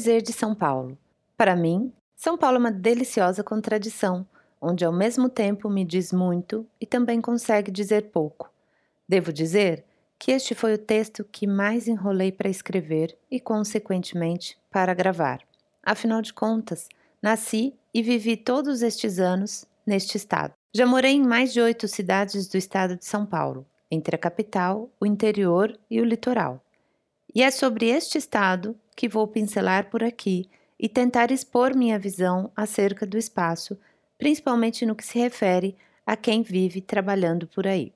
dizer de São Paulo? Para mim, São Paulo é uma deliciosa contradição, onde ao mesmo tempo me diz muito e também consegue dizer pouco. Devo dizer que este foi o texto que mais enrolei para escrever e, consequentemente, para gravar. Afinal de contas, nasci e vivi todos estes anos neste estado. Já morei em mais de oito cidades do estado de São Paulo, entre a capital, o interior e o litoral. E é sobre este estado que vou pincelar por aqui e tentar expor minha visão acerca do espaço, principalmente no que se refere a quem vive trabalhando por aí.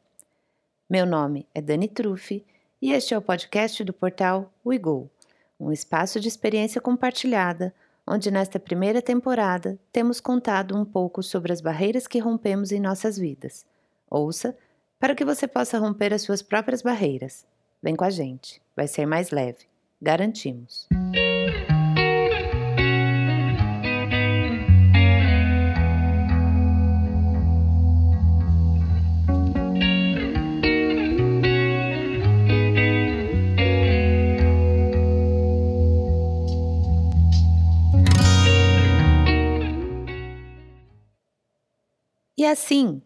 Meu nome é Dani Truffi e este é o podcast do portal WeGo, um espaço de experiência compartilhada, onde nesta primeira temporada temos contado um pouco sobre as barreiras que rompemos em nossas vidas. Ouça para que você possa romper as suas próprias barreiras. Vem com a gente, vai ser mais leve, garantimos. E assim,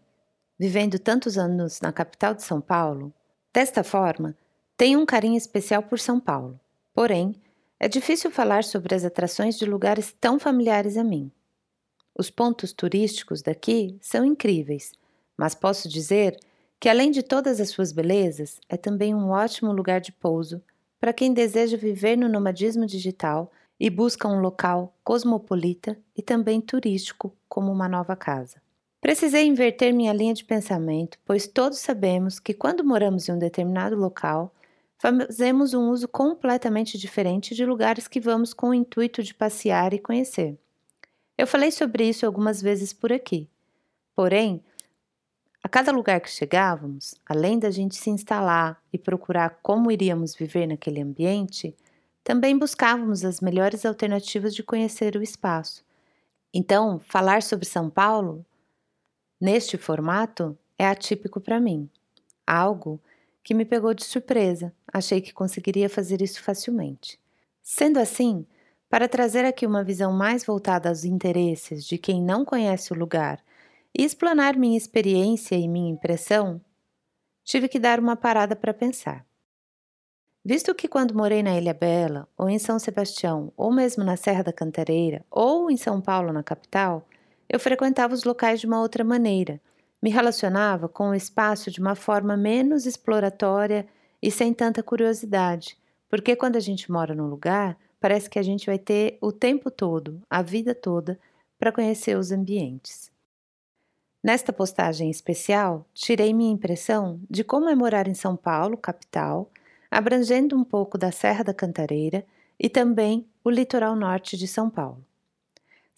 vivendo tantos anos na capital de São Paulo, desta forma, tenho um carinho especial por São Paulo. Porém, é difícil falar sobre as atrações de lugares tão familiares a mim. Os pontos turísticos daqui são incríveis, mas posso dizer que, além de todas as suas belezas, é também um ótimo lugar de pouso para quem deseja viver no nomadismo digital e busca um local cosmopolita e também turístico como uma nova casa. Precisei inverter minha linha de pensamento, pois todos sabemos que quando moramos em um determinado local, fazemos um uso completamente diferente de lugares que vamos com o intuito de passear e conhecer. Eu falei sobre isso algumas vezes por aqui. Porém, a cada lugar que chegávamos, além da gente se instalar e procurar como iríamos viver naquele ambiente, também buscávamos as melhores alternativas de conhecer o espaço. Então, falar sobre São Paulo, neste formato, é atípico para mim. Algo que me pegou de surpresa. Achei que conseguiria fazer isso facilmente. Sendo assim, para trazer aqui uma visão mais voltada aos interesses de quem não conhece o lugar e explanar minha experiência e minha impressão, tive que dar uma parada para pensar. Visto que quando morei na Ilha Bela, ou em São Sebastião, ou mesmo na Serra da Cantareira, ou em São Paulo, na capital, eu frequentava os locais de uma outra maneira, me relacionava com o espaço de uma forma menos exploratória e sem tanta curiosidade, porque quando a gente mora num lugar, parece que a gente vai ter o tempo todo, a vida toda, para conhecer os ambientes. Nesta postagem especial, tirei minha impressão de como é morar em São Paulo, capital, abrangendo um pouco da Serra da Cantareira e também o litoral norte de São Paulo.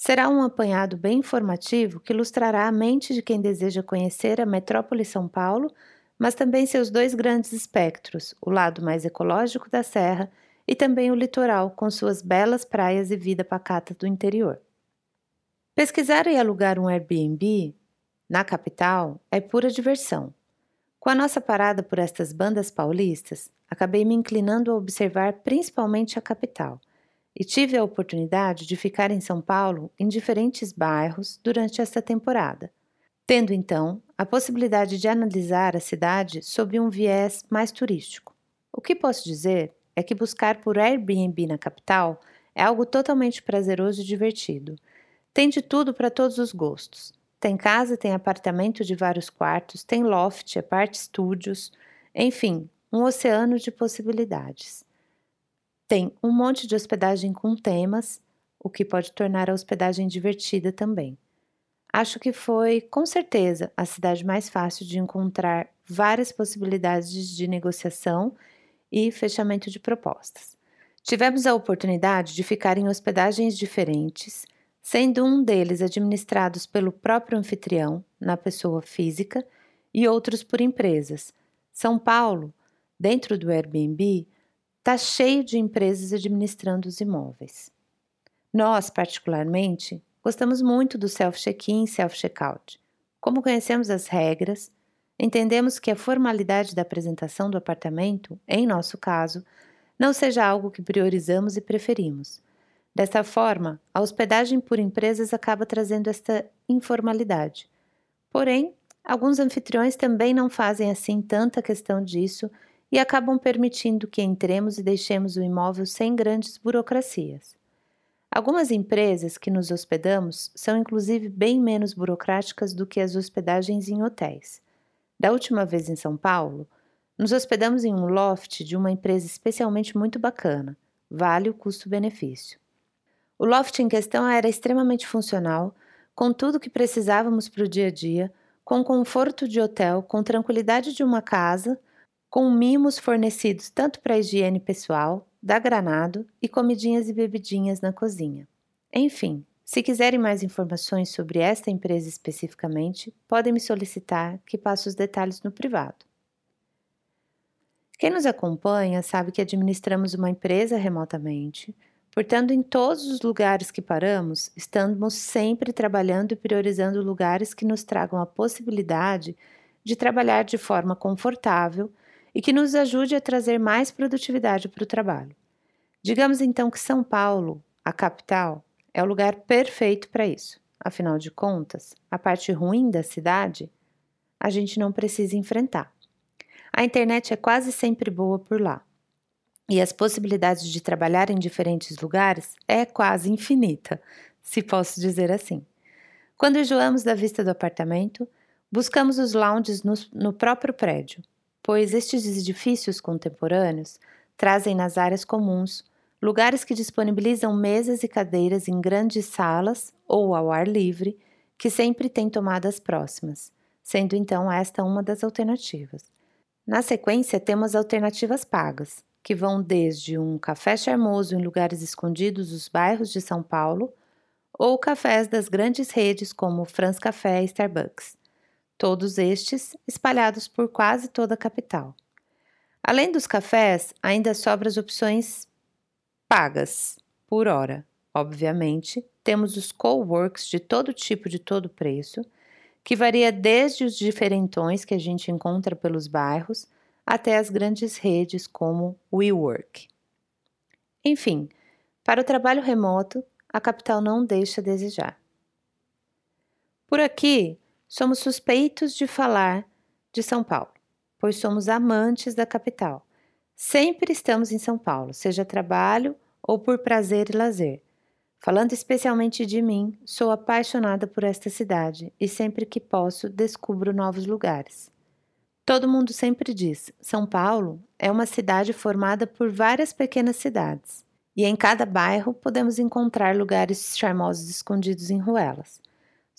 Será um apanhado bem informativo que ilustrará a mente de quem deseja conhecer a metrópole São Paulo, mas também seus dois grandes espectros, o lado mais ecológico da serra e também o litoral, com suas belas praias e vida pacata do interior. Pesquisar e alugar um Airbnb na capital é pura diversão. Com a nossa parada por estas bandas paulistas, acabei me inclinando a observar principalmente a capital e tive a oportunidade de ficar em São Paulo em diferentes bairros durante esta temporada, tendo então a possibilidade de analisar a cidade sob um viés mais turístico. O que posso dizer é que buscar por Airbnb na capital é algo totalmente prazeroso e divertido. Tem de tudo para todos os gostos. Tem casa, tem apartamento de vários quartos, tem loft, é parte estúdios, enfim, um oceano de possibilidades. Tem um monte de hospedagem com temas, o que pode tornar a hospedagem divertida também. Acho que foi, com certeza, a cidade mais fácil de encontrar várias possibilidades de negociação e fechamento de propostas. Tivemos a oportunidade de ficar em hospedagens diferentes, sendo um deles administrados pelo próprio anfitrião, na pessoa física, e outros por empresas. São Paulo, dentro do Airbnb, está cheio de empresas administrando os imóveis. Nós, particularmente, gostamos muito do self-check-in e self-checkout. Como conhecemos as regras, entendemos que a formalidade da apresentação do apartamento, em nosso caso, não seja algo que priorizamos e preferimos. Desta forma, a hospedagem por empresas acaba trazendo esta informalidade. Porém, alguns anfitriões também não fazem assim tanta questão disso e acabam permitindo que entremos e deixemos o imóvel sem grandes burocracias. Algumas empresas que nos hospedamos são inclusive bem menos burocráticas do que as hospedagens em hotéis. Da última vez em São Paulo, nos hospedamos em um loft de uma empresa especialmente muito bacana. Vale o custo-benefício. O loft em questão era extremamente funcional, com tudo o que precisávamos para o dia a dia, com conforto de hotel, com tranquilidade de uma casa, com mimos fornecidos tanto para a higiene pessoal, da granado e comidinhas e bebidinhas na cozinha. Enfim, se quiserem mais informações sobre esta empresa especificamente, podem me solicitar que passe os detalhes no privado. Quem nos acompanha sabe que administramos uma empresa remotamente, portanto, em todos os lugares que paramos, estamos sempre trabalhando e priorizando lugares que nos tragam a possibilidade de trabalhar de forma confortável e que nos ajude a trazer mais produtividade para o trabalho. Digamos então que São Paulo, a capital, é o lugar perfeito para isso. Afinal de contas, a parte ruim da cidade a gente não precisa enfrentar. A internet é quase sempre boa por lá. E as possibilidades de trabalhar em diferentes lugares é quase infinita, se posso dizer assim. Quando enjoamos da vista do apartamento, buscamos os lounges no, no próprio prédio, pois estes edifícios contemporâneos trazem nas áreas comuns lugares que disponibilizam mesas e cadeiras em grandes salas ou ao ar livre, que sempre têm tomadas próximas, sendo então esta uma das alternativas. Na sequência, temos alternativas pagas, que vão desde um café charmoso em lugares escondidos dos bairros de São Paulo, ou cafés das grandes redes como Franz Café e Starbucks todos estes espalhados por quase toda a capital. Além dos cafés, ainda sobram as opções pagas por hora. Obviamente, temos os coworks de todo tipo, de todo preço, que varia desde os diferentões que a gente encontra pelos bairros até as grandes redes como WeWork. Enfim, para o trabalho remoto, a capital não deixa a desejar. Por aqui, Somos suspeitos de falar de São Paulo, pois somos amantes da capital. Sempre estamos em São Paulo, seja trabalho ou por prazer e lazer. Falando especialmente de mim, sou apaixonada por esta cidade e sempre que posso descubro novos lugares. Todo mundo sempre diz: São Paulo é uma cidade formada por várias pequenas cidades, e em cada bairro podemos encontrar lugares charmosos escondidos em ruelas.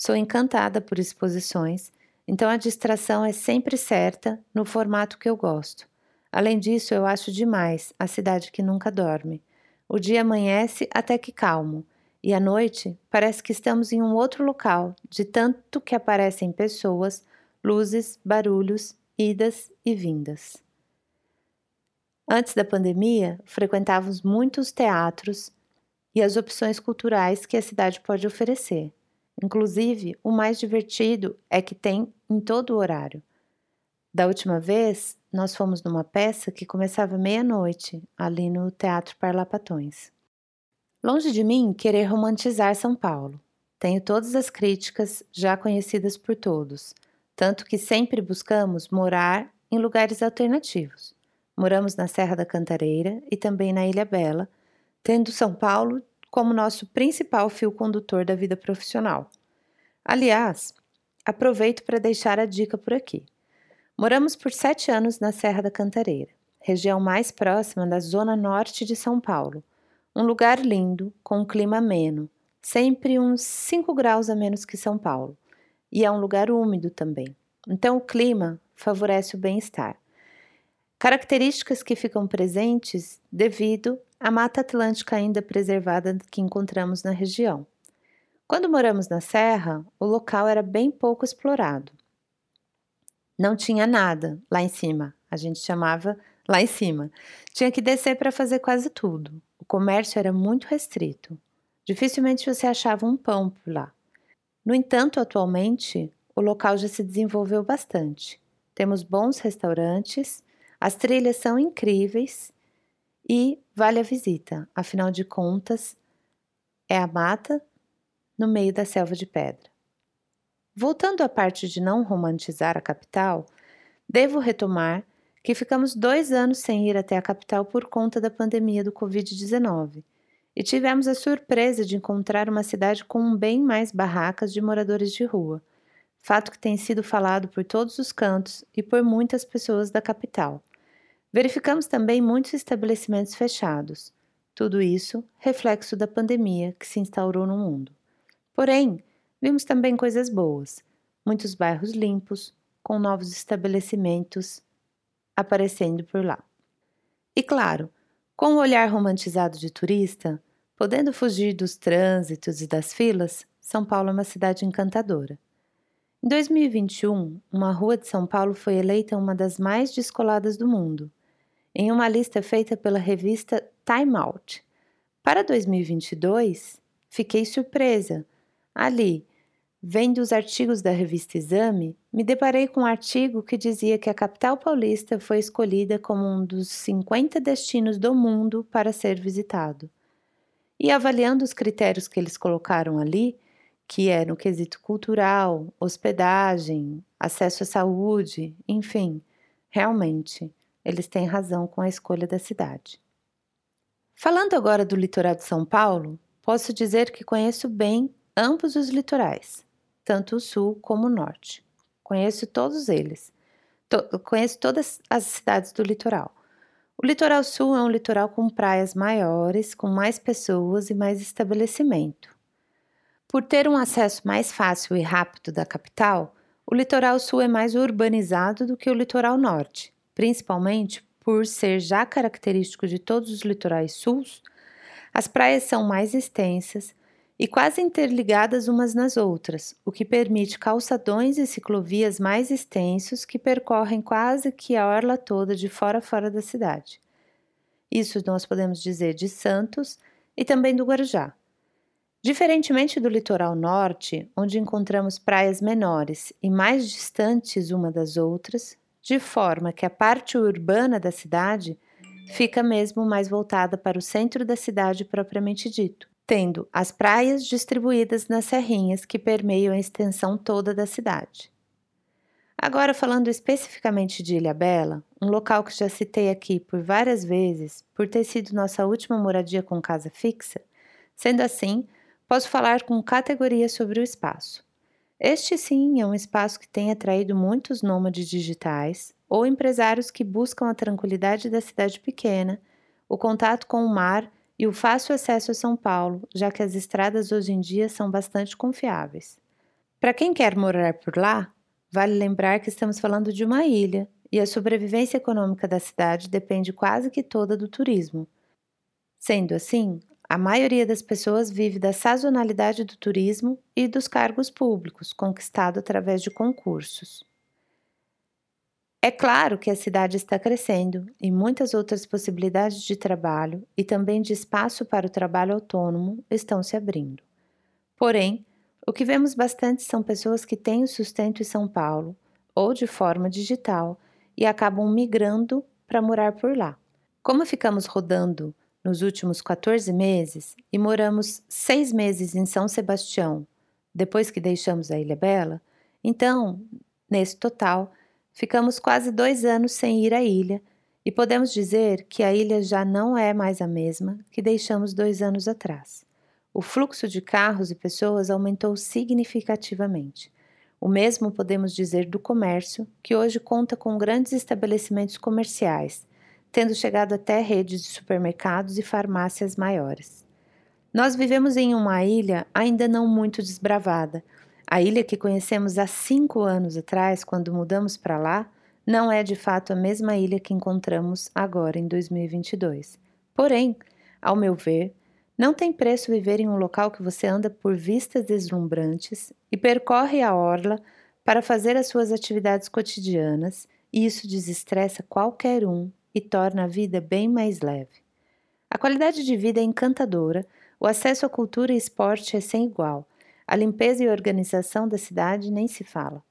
Sou encantada por exposições, então a distração é sempre certa no formato que eu gosto. Além disso, eu acho demais a cidade que nunca dorme. O dia amanhece até que calmo, e à noite parece que estamos em um outro local, de tanto que aparecem pessoas, luzes, barulhos, idas e vindas. Antes da pandemia, frequentávamos muitos teatros e as opções culturais que a cidade pode oferecer. Inclusive, o mais divertido é que tem em todo o horário. Da última vez, nós fomos numa peça que começava meia-noite, ali no Teatro Parlapatões. Longe de mim querer romantizar São Paulo. Tenho todas as críticas já conhecidas por todos, tanto que sempre buscamos morar em lugares alternativos. Moramos na Serra da Cantareira e também na Ilha Bela, tendo São Paulo como nosso principal fio condutor da vida profissional. Aliás, aproveito para deixar a dica por aqui. Moramos por sete anos na Serra da Cantareira, região mais próxima da zona norte de São Paulo. Um lugar lindo, com um clima ameno, sempre uns 5 graus a menos que São Paulo. E é um lugar úmido também. Então o clima favorece o bem-estar. Características que ficam presentes devido à Mata Atlântica ainda preservada que encontramos na região. Quando moramos na serra, o local era bem pouco explorado. Não tinha nada lá em cima, a gente chamava lá em cima. Tinha que descer para fazer quase tudo. O comércio era muito restrito. Dificilmente você achava um pão por lá. No entanto, atualmente, o local já se desenvolveu bastante. Temos bons restaurantes as trilhas são incríveis e vale a visita, afinal de contas, é a mata no meio da selva de pedra. Voltando à parte de não romantizar a capital, devo retomar que ficamos dois anos sem ir até a capital por conta da pandemia do Covid-19 e tivemos a surpresa de encontrar uma cidade com bem mais barracas de moradores de rua, fato que tem sido falado por todos os cantos e por muitas pessoas da capital. Verificamos também muitos estabelecimentos fechados. Tudo isso reflexo da pandemia que se instaurou no mundo. Porém, vimos também coisas boas: muitos bairros limpos, com novos estabelecimentos aparecendo por lá. E claro, com o olhar romantizado de turista, podendo fugir dos trânsitos e das filas, São Paulo é uma cidade encantadora. Em 2021, uma rua de São Paulo foi eleita uma das mais descoladas do mundo, em uma lista feita pela revista Time Out. Para 2022, fiquei surpresa. Ali, vendo os artigos da revista Exame, me deparei com um artigo que dizia que a capital paulista foi escolhida como um dos 50 destinos do mundo para ser visitado. E avaliando os critérios que eles colocaram ali, que no quesito cultural, hospedagem, acesso à saúde, enfim, realmente, eles têm razão com a escolha da cidade. Falando agora do litoral de São Paulo, posso dizer que conheço bem ambos os litorais, tanto o sul como o norte. Conheço todos eles. To conheço todas as cidades do litoral. O litoral sul é um litoral com praias maiores, com mais pessoas e mais estabelecimento. Por ter um acesso mais fácil e rápido da capital, o litoral sul é mais urbanizado do que o litoral norte, principalmente por ser já característico de todos os litorais sul. As praias são mais extensas e quase interligadas umas nas outras, o que permite calçadões e ciclovias mais extensos que percorrem quase que a orla toda de fora a fora da cidade. Isso nós podemos dizer de Santos e também do Guarujá. Diferentemente do litoral norte, onde encontramos praias menores e mais distantes uma das outras, de forma que a parte urbana da cidade fica mesmo mais voltada para o centro da cidade propriamente dito, tendo as praias distribuídas nas serrinhas que permeiam a extensão toda da cidade. Agora, falando especificamente de Ilha Bela, um local que já citei aqui por várias vezes por ter sido nossa última moradia com casa fixa, sendo assim, posso falar com categoria sobre o espaço. Este sim é um espaço que tem atraído muitos nômades digitais ou empresários que buscam a tranquilidade da cidade pequena, o contato com o mar e o fácil acesso a São Paulo, já que as estradas hoje em dia são bastante confiáveis. Para quem quer morar por lá, vale lembrar que estamos falando de uma ilha e a sobrevivência econômica da cidade depende quase que toda do turismo. Sendo assim, a maioria das pessoas vive da sazonalidade do turismo e dos cargos públicos, conquistado através de concursos. É claro que a cidade está crescendo e muitas outras possibilidades de trabalho e também de espaço para o trabalho autônomo estão se abrindo. Porém, o que vemos bastante são pessoas que têm o sustento em São Paulo ou de forma digital e acabam migrando para morar por lá. Como ficamos rodando nos últimos 14 meses e moramos seis meses em São Sebastião, depois que deixamos a Ilha Bela, então, nesse total, ficamos quase dois anos sem ir à ilha e podemos dizer que a ilha já não é mais a mesma que deixamos dois anos atrás. O fluxo de carros e pessoas aumentou significativamente. O mesmo podemos dizer do comércio, que hoje conta com grandes estabelecimentos comerciais, tendo chegado até redes de supermercados e farmácias maiores. Nós vivemos em uma ilha ainda não muito desbravada. A ilha que conhecemos há cinco anos atrás, quando mudamos para lá, não é de fato a mesma ilha que encontramos agora em 2022. Porém, ao meu ver, não tem preço viver em um local que você anda por vistas deslumbrantes e percorre a orla para fazer as suas atividades cotidianas, e isso desestressa qualquer um e torna a vida bem mais leve. A qualidade de vida é encantadora, o acesso à cultura e esporte é sem igual, a limpeza e organização da cidade nem se fala.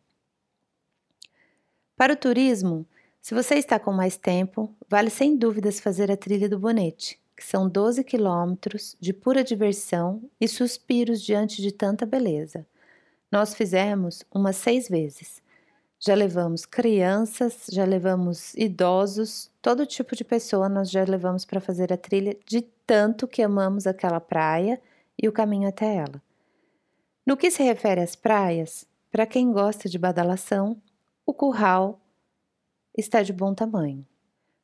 Para o turismo, se você está com mais tempo, vale sem dúvidas fazer a trilha do Bonete, que são 12 quilômetros de pura diversão e suspiros diante de tanta beleza. Nós fizemos umas seis vezes. Já levamos crianças, já levamos idosos, todo tipo de pessoa nós já levamos para fazer a trilha de tanto que amamos aquela praia e o caminho até ela. No que se refere às praias, para quem gosta de badalação, o curral está de bom tamanho.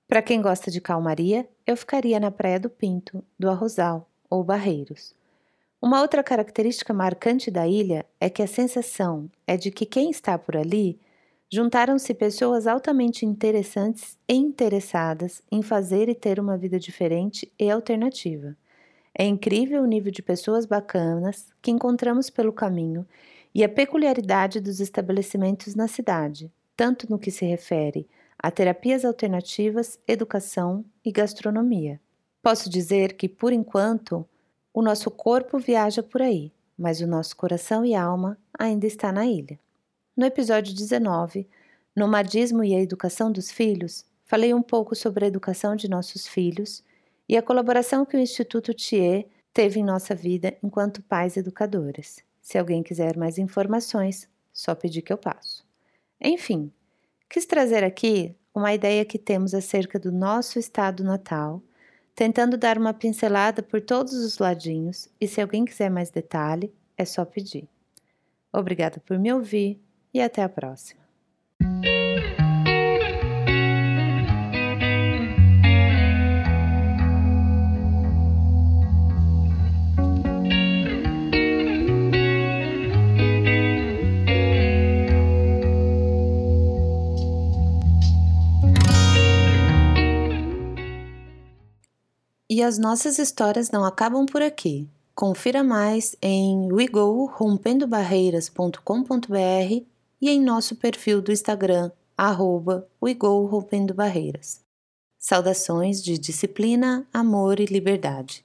Para quem gosta de calmaria, eu ficaria na Praia do Pinto, do Arrozal ou Barreiros. Uma outra característica marcante da ilha é que a sensação é de que quem está por ali juntaram-se pessoas altamente interessantes e interessadas em fazer e ter uma vida diferente e alternativa. É incrível o nível de pessoas bacanas que encontramos pelo caminho e a peculiaridade dos estabelecimentos na cidade, tanto no que se refere a terapias alternativas, educação e gastronomia. Posso dizer que, por enquanto, o nosso corpo viaja por aí, mas o nosso coração e alma ainda está na ilha. No episódio 19, Nomadismo e a Educação dos Filhos, falei um pouco sobre a educação de nossos filhos e a colaboração que o Instituto Thier teve em nossa vida enquanto pais educadoras. Se alguém quiser mais informações, só pedir que eu passo. Enfim, Quis trazer aqui uma ideia que temos acerca do nosso estado natal, tentando dar uma pincelada por todos os ladinhos, e se alguém quiser mais detalhe, é só pedir. Obrigada por me ouvir e até a próxima. E as nossas histórias não acabam por aqui. Confira mais em wegorompendobarreiras.com.br e em nosso perfil do Instagram, arroba Barreiras. Saudações de disciplina, amor e liberdade.